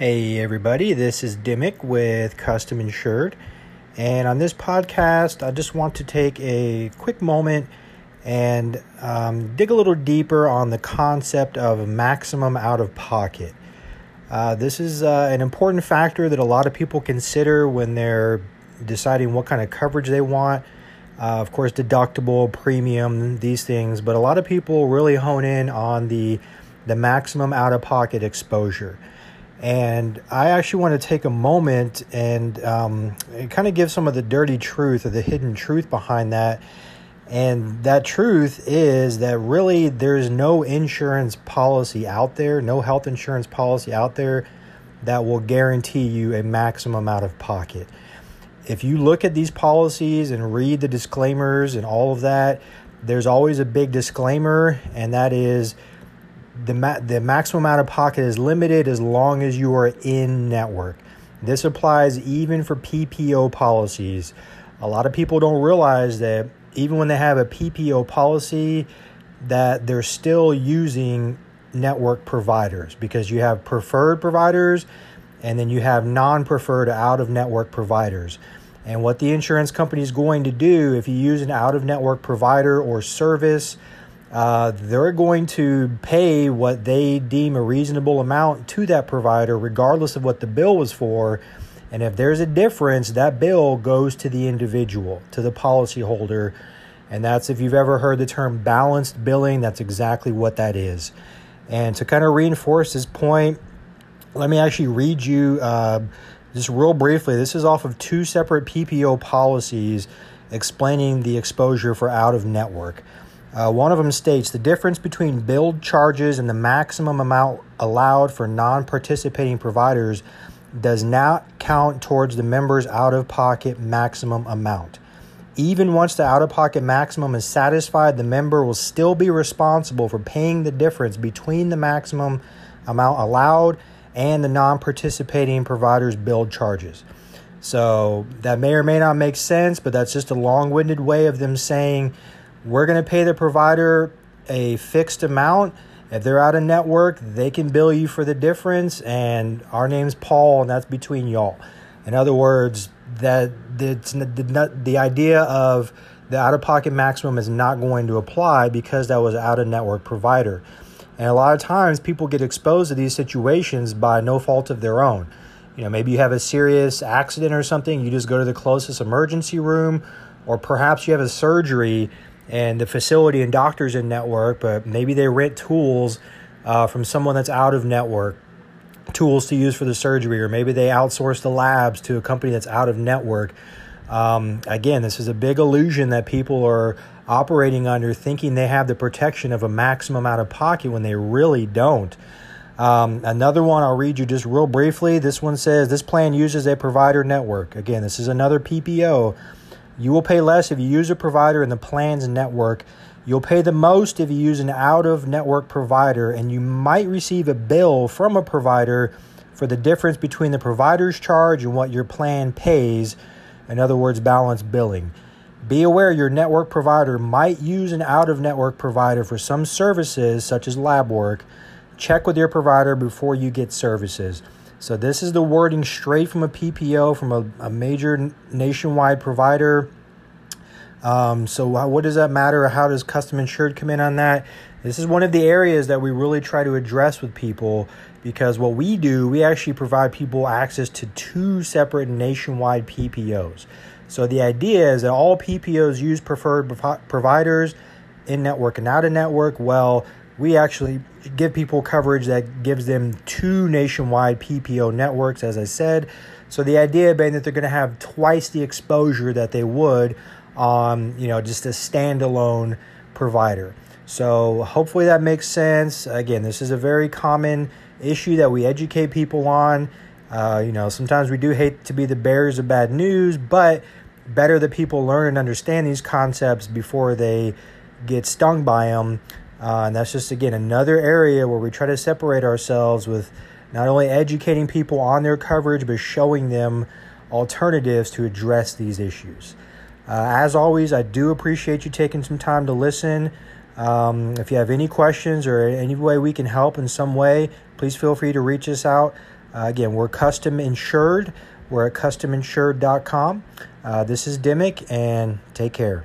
Hey, everybody, this is Dimmick with Custom Insured. And on this podcast, I just want to take a quick moment and um, dig a little deeper on the concept of maximum out of pocket. Uh, this is uh, an important factor that a lot of people consider when they're deciding what kind of coverage they want. Uh, of course, deductible, premium, these things, but a lot of people really hone in on the the maximum out of pocket exposure. And I actually want to take a moment and um, kind of give some of the dirty truth or the hidden truth behind that. And that truth is that really there's no insurance policy out there, no health insurance policy out there that will guarantee you a maximum out of pocket. If you look at these policies and read the disclaimers and all of that, there's always a big disclaimer, and that is the, ma- the maximum out of pocket is limited as long as you are in network. This applies even for PPO policies. A lot of people don't realize that even when they have a PPO policy, that they're still using network providers because you have preferred providers and then you have non-preferred out of network providers. And what the insurance company is going to do if you use an out of network provider or service uh, they're going to pay what they deem a reasonable amount to that provider, regardless of what the bill was for. And if there's a difference, that bill goes to the individual, to the policyholder. And that's if you've ever heard the term balance billing, that's exactly what that is. And to kind of reinforce this point, let me actually read you uh, just real briefly. This is off of two separate PPO policies explaining the exposure for out of network. Uh, one of them states the difference between billed charges and the maximum amount allowed for non participating providers does not count towards the member's out of pocket maximum amount. Even once the out of pocket maximum is satisfied, the member will still be responsible for paying the difference between the maximum amount allowed and the non participating provider's billed charges. So that may or may not make sense, but that's just a long winded way of them saying we're going to pay the provider a fixed amount. If they're out of network, they can bill you for the difference. And our name's Paul, and that's between y'all. In other words, that it's the, the idea of the out of pocket maximum is not going to apply because that was out of network provider. And a lot of times people get exposed to these situations by no fault of their own. You know, maybe you have a serious accident or something, you just go to the closest emergency room, or perhaps you have a surgery and the facility and doctors in network, but maybe they rent tools uh, from someone that's out of network, tools to use for the surgery, or maybe they outsource the labs to a company that's out of network. Um, again, this is a big illusion that people are operating under, thinking they have the protection of a maximum out of pocket when they really don't. Um, another one I'll read you just real briefly. This one says this plan uses a provider network. Again, this is another PPO you will pay less if you use a provider in the plan's network. You'll pay the most if you use an out of network provider, and you might receive a bill from a provider for the difference between the provider's charge and what your plan pays. In other words, balance billing. Be aware your network provider might use an out of network provider for some services, such as lab work. Check with your provider before you get services. So this is the wording straight from a PPO from a, a major nationwide provider. Um, so what does that matter? How does custom insured come in on that? This is one of the areas that we really try to address with people because what we do, we actually provide people access to two separate nationwide PPOs. So the idea is that all PPOs use preferred providers in network and out of network. Well, we actually give people coverage that gives them two nationwide PPO networks, as I said. So the idea being that they're going to have twice the exposure that they would on, you know, just a standalone provider. So hopefully that makes sense. Again, this is a very common issue that we educate people on. Uh, you know, sometimes we do hate to be the bearers of bad news, but better that people learn and understand these concepts before they get stung by them uh, and that's just, again, another area where we try to separate ourselves with not only educating people on their coverage, but showing them alternatives to address these issues. Uh, as always, I do appreciate you taking some time to listen. Um, if you have any questions or any way we can help in some way, please feel free to reach us out. Uh, again, we're custom insured. We're at custominsured.com. Uh, this is Dimmick, and take care.